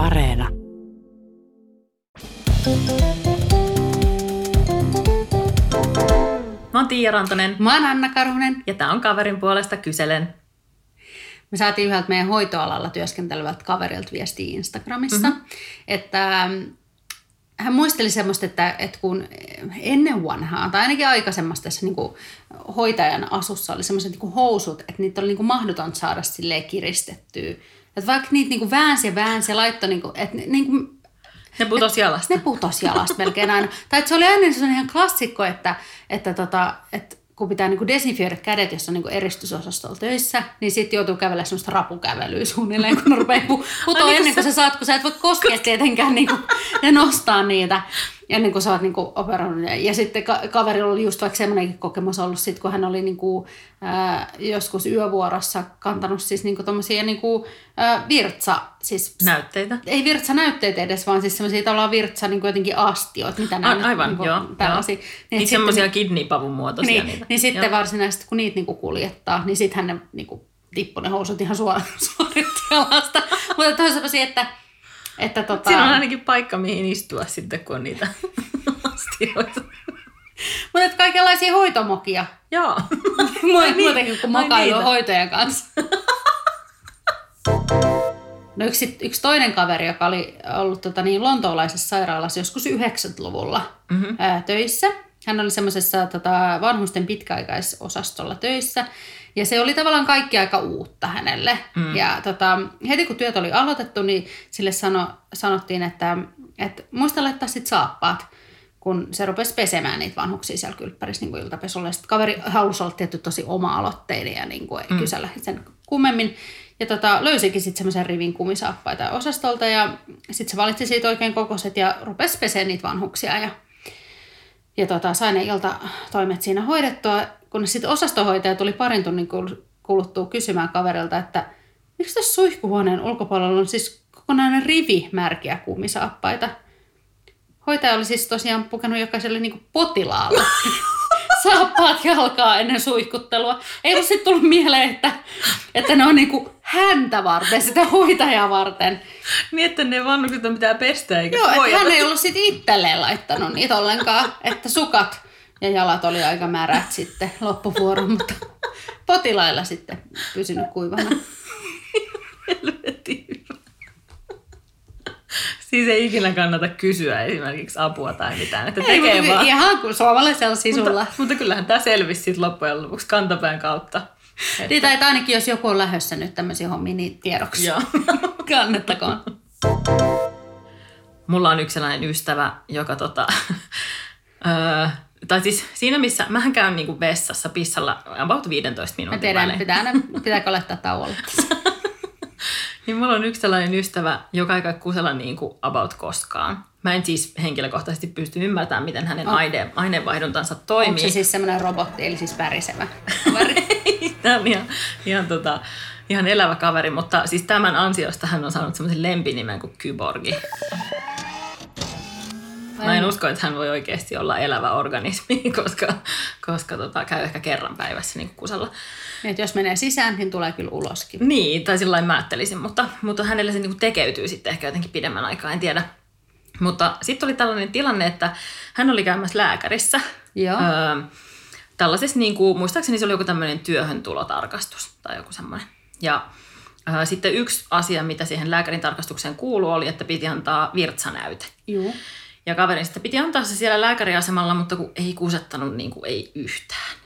Areena. Mä oon Tiia Rantanen Mä oon Anna Karhunen. ja tää on kaverin puolesta kyselen. Me saatiin yhdeltä meidän hoitoalalla työskentelevältä kaverilta viestiä Instagramissa, mm-hmm. että ähm, hän muisteli semmoista, että, että kun ennen vanhaa, tai ainakin aikaisemmassa tässä niin kuin hoitajan asussa oli semmoiset niin housut, että niitä oli niin kuin mahdotonta saada silleen kiristettyä. Että vaikka niitä niin kuin väänsi ja väänsi ja laittoi, niin kuin, että niin kuin, Ne putos jalasta. ne putos jalasta melkein aina. Tai se oli aina sellainen ihan klassikko, että, että, tota, että kun pitää niinku desinfioida kädet, jos on niinku eristysosastolla töissä, niin sitten joutuu kävellä semmoista rapukävelyä suunnilleen, kun rupeaa pu- putoa niin, ennen kuin sä saat, kun sä et voi koskea tietenkään niinku, ja nostaa niitä ennen kuin sä oot niinku operoinut. Ja, ja sitten ka- kaverilla oli just vaikka semmoinenkin kokemus ollut, sit, kun hän oli niinku, ää, joskus yövuorossa kantanut siis niinku tommosia niinku, ää, virtsa, siis Näytteitä. ei virtsanäytteitä edes, vaan siis semmoisia tavallaan virtsa niin jotenkin astioita, mitä A- nämä aivan, niin joo. tällaisia. joo. Niin, sitten- semmoisia kidneypavun muotoisia niin, niitä. niin sitten Joo. varsinaisesti, kun niitä niinku kuljettaa, niin sittenhän ne niinku tippui ne housut ihan suoraan jalasta. Mutta toi on semmoisia, että, että tota, Siinä on ainakin paikka, mihin istua sitten, kun on niitä astioita. mutta kaikenlaisia hoitomokia. Joo. Mu- Muutenkin kuin niitä. hoitojen kanssa. No yksi, yksi toinen kaveri, joka oli ollut tota niin, lontoolaisessa sairaalassa joskus 90-luvulla mm-hmm. ää, töissä. Hän oli semmoisessa tota, vanhusten pitkäaikaisosastolla töissä. Ja se oli tavallaan kaikki aika uutta hänelle. Mm. Ja tota, heti kun työt oli aloitettu, niin sille sano, sanottiin, että, että muista laittaa sit saappaat kun se rupesi pesemään niitä vanhuksia siellä kylppärissä niin iltapesulla. Sitten kaveri halusi olla tietty tosi oma-aloitteinen ja niin kuin ei mm. kysellä sen kummemmin. Ja tota, löysikin sitten semmoisen rivin kumisaappaita osastolta ja sitten se valitsi siitä oikein kokoiset ja rupesi peseen niitä vanhuksia. Ja, ja tota, sai ne iltatoimet siinä hoidettua, kun sitten osastohoitaja tuli parin tunnin kul- kuluttua kysymään kaverilta, että miksi tässä suihkuhuoneen ulkopuolella on siis kokonainen rivi märkiä kumisaappaita. Hoitaja oli siis tosiaan pukenut jokaiselle niinku potilaalle saappaat jalkaa ennen suihkuttelua. Ei ollut sitten tullut mieleen, että, että ne on niinku häntä varten, sitä hoitajaa varten. Niin, että ne vanhukset on pitää pestä eikä Joo, että hän ei ollut sitten itselleen laittanut niitä ollenkaan, että sukat ja jalat oli aika märät sitten loppuvuoron, mutta potilailla sitten pysynyt kuivana. Siis ei ikinä kannata kysyä esimerkiksi apua tai mitään, että Ei, tekee mutta vaan. Ihan kuin suomalaisella sisulla. Mutta, mutta kyllähän tämä selvisi sitten loppujen lopuksi kantapään kautta. Niin, tai ainakin jos joku on lähdössä nyt tämmöisiä hommia, niin tiedoksi. Joo. Kannettakoon. Mulla on yksi sellainen ystävä, joka tota, öö, tai siis siinä missä, mähän käyn niinku vessassa pissalla about 15 Mä minuutin tiedän, välein. pitää aina, pitääkö laittaa tauolle. Niin mulla on yksi sellainen ystävä, joka ei käy kusella niin kuin about koskaan. Mä en siis henkilökohtaisesti pysty ymmärtämään, miten hänen On- aine, aineenvaihduntansa Onko toimii. se siis semmoinen robotti, eli siis värisevä? Tämä on ihan, ihan, tota, ihan elävä kaveri, mutta siis tämän ansiosta hän on saanut semmoisen lempinimen kuin Kyborgi. Mä en usko, että hän voi oikeasti olla elävä organismi, koska, koska tota, käy ehkä kerran päivässä niin kusella. Niin, että jos menee sisään, niin tulee kyllä uloskin. Niin, tai sillä mä ajattelisin, mutta, mutta hänelle se niin tekeytyy sitten ehkä jotenkin pidemmän aikaa, en tiedä. Mutta sitten oli tällainen tilanne, että hän oli käymässä lääkärissä. Joo. Öö, tällaisessa, niin kuin, muistaakseni se oli joku tämmöinen työhön tulotarkastus tai joku semmoinen. Ja öö, sitten yksi asia, mitä siihen lääkärin tarkastukseen kuuluu, oli, että piti antaa virtsanäyte. Joo. Ja kaverin sitten piti antaa se siellä lääkäriasemalla, mutta kun ei kusettanut niin kuin ei yhtään.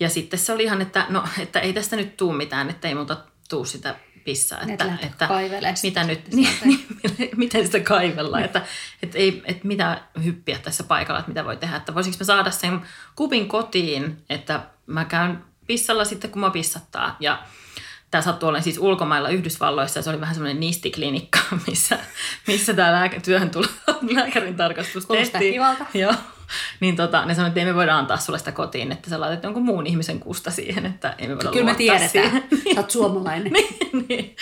Ja sitten se oli ihan, että no, että ei tästä nyt tuu mitään, että ei muuta tuu sitä pissaa. Et Että, että kaivelemaan mitä nyt, niin, niin, miten sitä kaivellaan, että, että, ei, että mitä hyppiä tässä paikalla, että mitä voi tehdä, että voisinko mä saada sen kupin kotiin, että mä käyn pissalla sitten, kun mä pissattaa. Ja tämä sattui olemaan siis ulkomailla Yhdysvalloissa ja se oli vähän semmoinen nistiklinikka, missä, missä tämä lääkä, työhön tulo, lääkärin tarkastus tehtiin. Joo. Niin tota, ne sanoivat, että ei me voida antaa sulle sitä kotiin, että sä laitat jonkun muun ihmisen kusta siihen, että ei me voida Kyllä me tiedetään. siihen. Sä oot suomalainen. niin.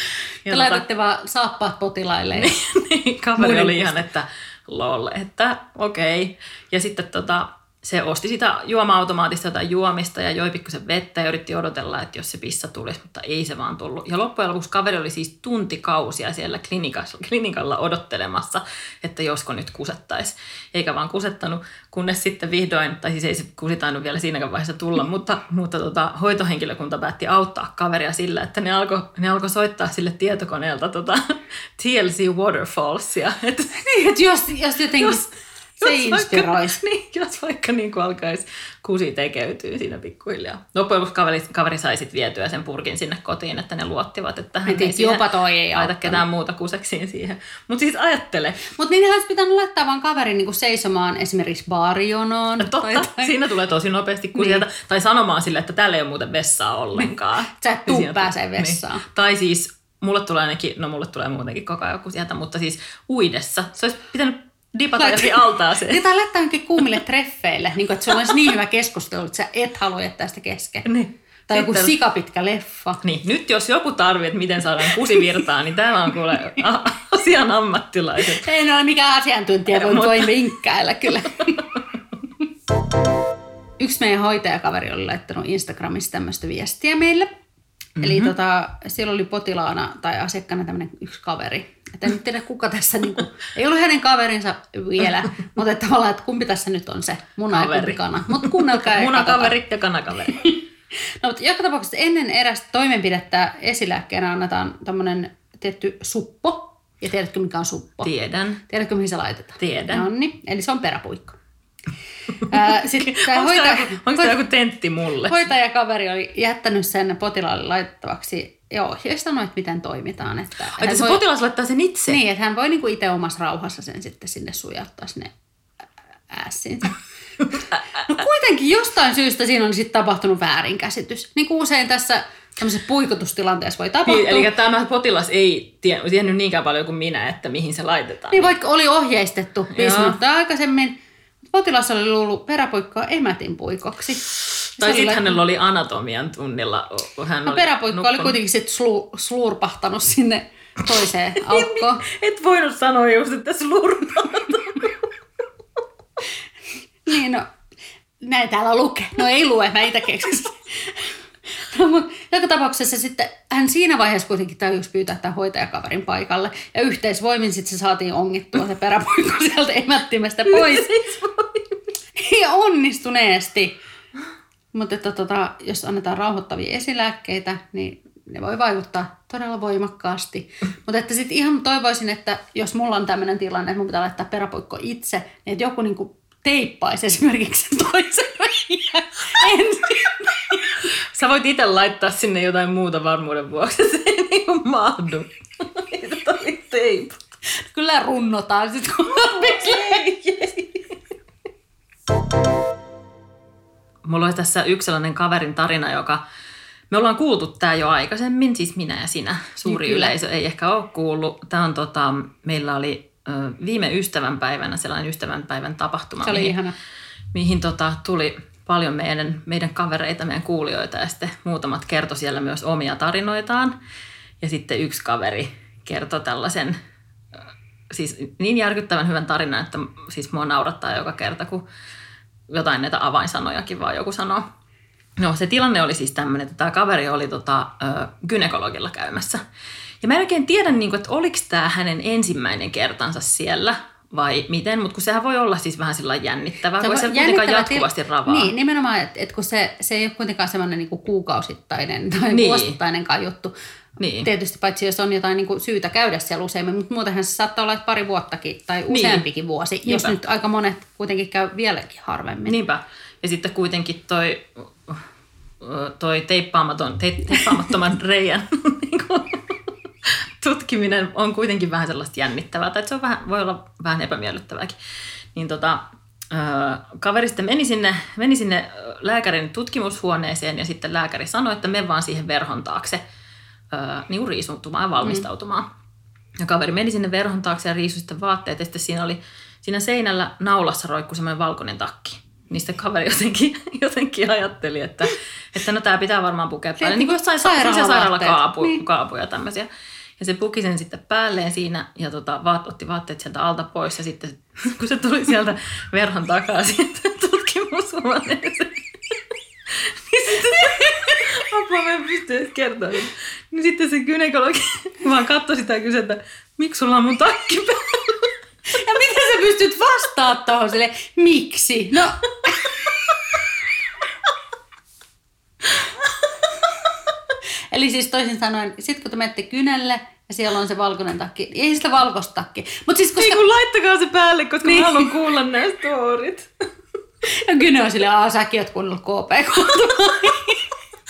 Ja Te tota- laitatte vaan saappaat potilaille. ja- niin, kaveri oli ihan, että lol, että okei. Okay. Ja sitten tota, se osti sitä juoma-automaatista jotain juomista ja joi pikkusen vettä ja yritti odotella, että jos se pissa tulisi, mutta ei se vaan tullut. Ja loppujen lopuksi kaveri oli siis tuntikausia siellä klinikassa, klinikalla odottelemassa, että josko nyt kusettaisi. Eikä vaan kusettanut, kunnes sitten vihdoin, tai siis ei se kusi vielä siinäkään vaiheessa tulla, mutta, mutta tota, hoitohenkilökunta päätti auttaa kaveria sillä, että ne alkoi ne alko soittaa sille tietokoneelta tota, TLC Waterfallsia. Et, niin, että jos, jos jotenkin... Jos, se inspiroisi. Niin, jos vaikka niin kuin alkaisi kusi tekeytyy siinä pikkuhiljaa. Lopuksi kaveri, kaveri sai sitten vietyä sen purkin sinne kotiin, että ne luottivat, että hän ei jopa toi ei laita ketään muuta kuseksiin siihen. Mutta siis ajattele. Mutta niin olisi pitänyt laittaa vaan kaverin niin kuin seisomaan esimerkiksi baarijonoon. No totta, tai, tai... siinä tulee tosi nopeasti kusielta. Niin. Tai sanomaan sille, että täällä ei ole muuten vessaa ollenkaan. Sä et tuu pääsee niin. vessaan. Niin. Tai siis mulle tulee ainakin, no mulle tulee muutenkin koko ajan sieltä, mutta siis uidessa. Se olisi pitänyt dipata johonkin altaaseen. Niin, tai laittaa johonkin kuumille treffeille, niin kuin, että sulla olisi niin hyvä keskustelu, että sä et halua jättää sitä kesken. Niin. Tai joku Sitten, sikapitkä leffa. Niin, nyt jos joku tarvii, että miten saadaan kusi virtaa, niin täällä on kuule asian ammattilaiset. Ei ole mikään asiantuntija, voi, mutta... voi vinkkäillä kyllä. Yksi meidän hoitajakaveri oli laittanut Instagramissa tämmöistä viestiä meille. Mm-hmm. Eli tota, siellä oli potilaana tai asiakkaana tämmöinen yksi kaveri. Että en tiedä kuka tässä, niin kuin, ei ollut hänen kaverinsa vielä, mutta että tavallaan, että kumpi tässä nyt on se muna Kaveri. ja kana. Mutta kuunnelkaa Munakaveri ja kanakaveri. no mutta joka tapauksessa ennen erästä toimenpidettä esilääkkeenä annetaan tämmöinen tietty suppo. Ja tiedätkö mikä on suppo? Tiedän. Tiedätkö mihin se laitetaan? Tiedän. No niin, eli se on peräpuikko. Sitten onko hoitaja, tämä joku, onko tämä joku tentti mulle? Hoitajakaveri oli jättänyt sen potilaalle laitettavaksi ja ohjeistanut, että miten toimitaan. Että Ai, se voi, potilas laittaa sen itse? Niin, että hän voi niinku itse omassa rauhassa sen sitten sinne sujauttaa sinne ässinsä. No kuitenkin jostain syystä siinä on sitten tapahtunut väärinkäsitys. Niin kuin usein tässä tämmöisessä puikotustilanteessa voi tapahtua. Niin, eli tämä potilas ei tiennyt niinkään paljon kuin minä, että mihin se laitetaan. Niin, vaikka oli ohjeistettu viisi minuuttia aikaisemmin, Potilas oli luullut peräpoikkaa emätin puikoksi. Tai sitten hänellä oli anatomian tunnilla. Hän no, oli peräpoikka nukkunut. oli kuitenkin sit slu, slurpahtanut sinne toiseen niin, aukkoon. Et voinut sanoa just, että slurpahtanut. niin no, näin täällä lukee. No ei lue, mä itse keksin. No, mutta joka tapauksessa sitten hän siinä vaiheessa kuitenkin tajusi pyytää tämän hoitajakaverin paikalle. Ja yhteisvoimin sitten se saatiin ongittua se peräpoikko sieltä emättimestä pois. ja onnistuneesti. Mutta että tota, jos annetaan rauhoittavia esilääkkeitä, niin ne voi vaikuttaa todella voimakkaasti. Mutta että sitten ihan toivoisin, että jos mulla on tämmöinen tilanne, että mun pitää laittaa peräpoikko itse, niin että joku niinku teippaisi esimerkiksi sen toisen ensin. Sä voit itse laittaa sinne jotain muuta varmuuden vuoksi, se ei niinku mahdu. teip. Kyllä runnotaan sitten, kun Mulla oli tässä yksi sellainen kaverin tarina, joka me ollaan kuultu tämä jo aikaisemmin, siis minä ja sinä. Suuri Kyllä. yleisö ei ehkä ole kuullut. Tämä on tota, meillä oli ö, viime ystävänpäivänä sellainen ystävänpäivän tapahtuma. Se oli mihin, ihana. Mihin tota, tuli paljon meidän, meidän kavereita, meidän kuulijoita ja sitten muutamat kertoi siellä myös omia tarinoitaan. Ja sitten yksi kaveri kertoi tällaisen siis niin järkyttävän hyvän tarinan, että siis mua naurattaa joka kerta, kun jotain näitä avainsanojakin vaan joku sanoo. No se tilanne oli siis tämmöinen, että tämä kaveri oli tota, ö, gynekologilla käymässä. Ja mä en oikein tiedä, niin kuin, että oliko tämä hänen ensimmäinen kertansa siellä vai miten, mutta kun sehän voi olla siis vähän sillä jännittävää, se kun se kuitenkaan jatkuvasti til... ravaa. Niin, nimenomaan, että, että kun se, se ei ole kuitenkaan semmoinen niin kuukausittainen tai niin. vuosittainenkaan juttu. Niin. Tietysti paitsi jos on jotain niin kuin syytä käydä siellä useammin, mutta muutenhan se saattaa olla pari vuottakin tai niin. useampikin niin. vuosi, Niinpä. jos nyt aika monet kuitenkin käy vieläkin harvemmin. Niinpä. Ja sitten kuitenkin toi, toi teippaamaton, te, teippaamattoman reijän niin tutkiminen on kuitenkin vähän sellaista jännittävää, tai se on vähän, voi olla vähän epämiellyttävääkin. Niin tota, kaveri sitten meni sinne, meni sinne lääkärin tutkimushuoneeseen ja sitten lääkäri sanoi, että me vaan siihen verhon taakse niin riisutumaan ja valmistautumaan. Mm. Ja kaveri meni sinne verhon taakse ja riisui sitten vaatteet ja sitten siinä oli siinä seinällä naulassa roikku semmoinen valkoinen takki. Niistä kaveri jotenkin, jotenkin ajatteli, että, että no tämä pitää varmaan pukea päälle. Niin kuin jossain sairaalakaapuja niin. kaapuja tämmöisiä. Ja se puki sen sitten päälleen siinä ja tota, vaat, otti vaatteet sieltä alta pois. Ja sitten kun se tuli sieltä verhon takaa mun suoneeseen. niin sitten mä en pysty edes kertoa. Niin sitten se gynekologi vaan katsoi sitä ja kysyi, että miksi sulla on mun takki päällä? Ja miten sä pystyt vastaa tuohon sille, miksi? No, Eli siis toisin sanoen, sit kun te menette kynelle ja siellä on se valkoinen takki, ei sitä valkoista takki. Mut siis Ei koska kun laittakaa se päälle, koska Niin. mä haluan kuulla nämä storit. ja kyne on silleen, aa säkin oot kuunnellut KP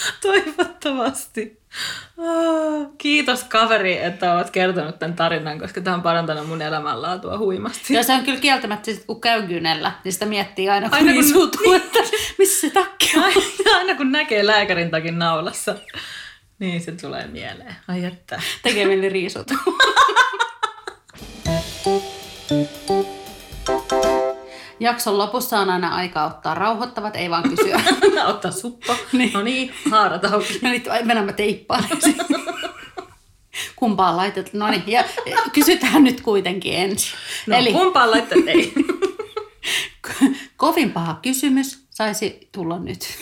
Toivottavasti. Ah, Kiitos kaveri, että olet kertonut tämän tarinan, koska tämä on parantanut mun elämänlaatua huimasti. Ja se on kyllä kieltämättä, sit kun käy kynellä, niin sitä miettii aina, kun, Aina kun- riisuutuu, että missä se takki on. Aina, aina kun näkee lääkärin takin naulassa, niin se tulee mieleen. Ai että. Tekee mieli riisuutua. Jakson lopussa on aina aika ottaa rauhoittavat, ei vaan kysyä. Ottaa suppo. Niin. No niin, haarat auki. No nyt mennään mä teippaan. Kumpaan laitet? No niin, ja kysytään nyt kuitenkin ensin. No, Eli... kumpaan laittaa ei. kovin paha kysymys saisi tulla nyt.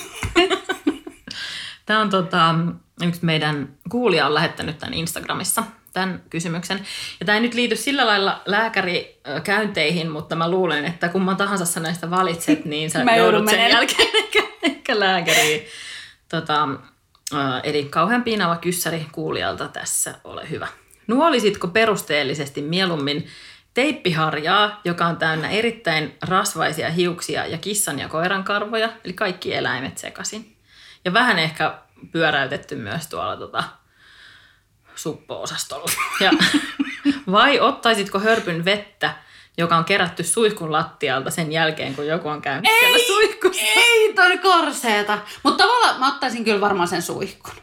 Tämä on tota, yksi meidän kuulija on lähettänyt tämän Instagramissa tämän kysymyksen. Ja tämä ei nyt liity sillä lailla lääkärikäynteihin, mutta mä luulen, että kumman tahansa sä näistä valitset, niin sä Mä joudut sen menemään. jälkeen ehkä, ehkä lääkäriin. Tota, eli kauhean piinava kyssäri kuulijalta tässä, ole hyvä. Nuolisitko perusteellisesti mieluummin teippiharjaa, joka on täynnä erittäin rasvaisia hiuksia ja kissan ja koiran karvoja, eli kaikki eläimet sekaisin. Ja vähän ehkä pyöräytetty myös tuolla tota, suppo-osastolla. Ja, vai ottaisitko hörpyn vettä, joka on kerätty suihkun lattialta sen jälkeen, kun joku on käynyt siellä suihkussa? Ei, toi oli korseeta. Mutta tavallaan mä ottaisin kyllä varmaan sen suihkun.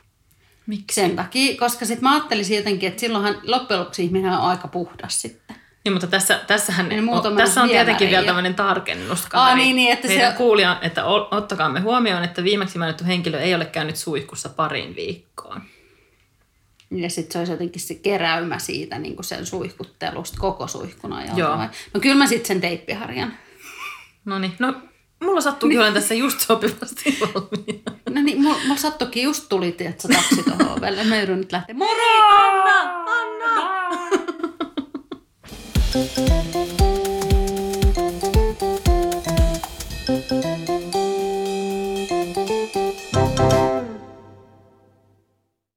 Miksi? Sen takia, koska sitten mä ajattelisin jotenkin, että silloinhan loppujen lopuksi ihminen on aika puhdas sitten. Niin, mutta tässä, tässähän, muut on tässä on tietenkin vielä jo. tämmöinen tarkennus. Aa, niin, niin, että Meidän se- kuulija, että ottakaamme huomioon, että viimeksi mainittu henkilö ei ole käynyt suihkussa parin viikkoon. Ja sitten se olisi jotenkin se keräymä siitä niin kuin sen suihkuttelusta koko suihkun ajan. Joo. vai? No kyllä mä sitten sen teippiharjan. No niin, no mulla sattuu kyllä tässä just sopivasti valmiina. No niin, mulla, mulla sattukin just tuli, että taksi tuohon ovelle. Mä joudun nyt lähteä. Moro! Anna, Anna! Anna!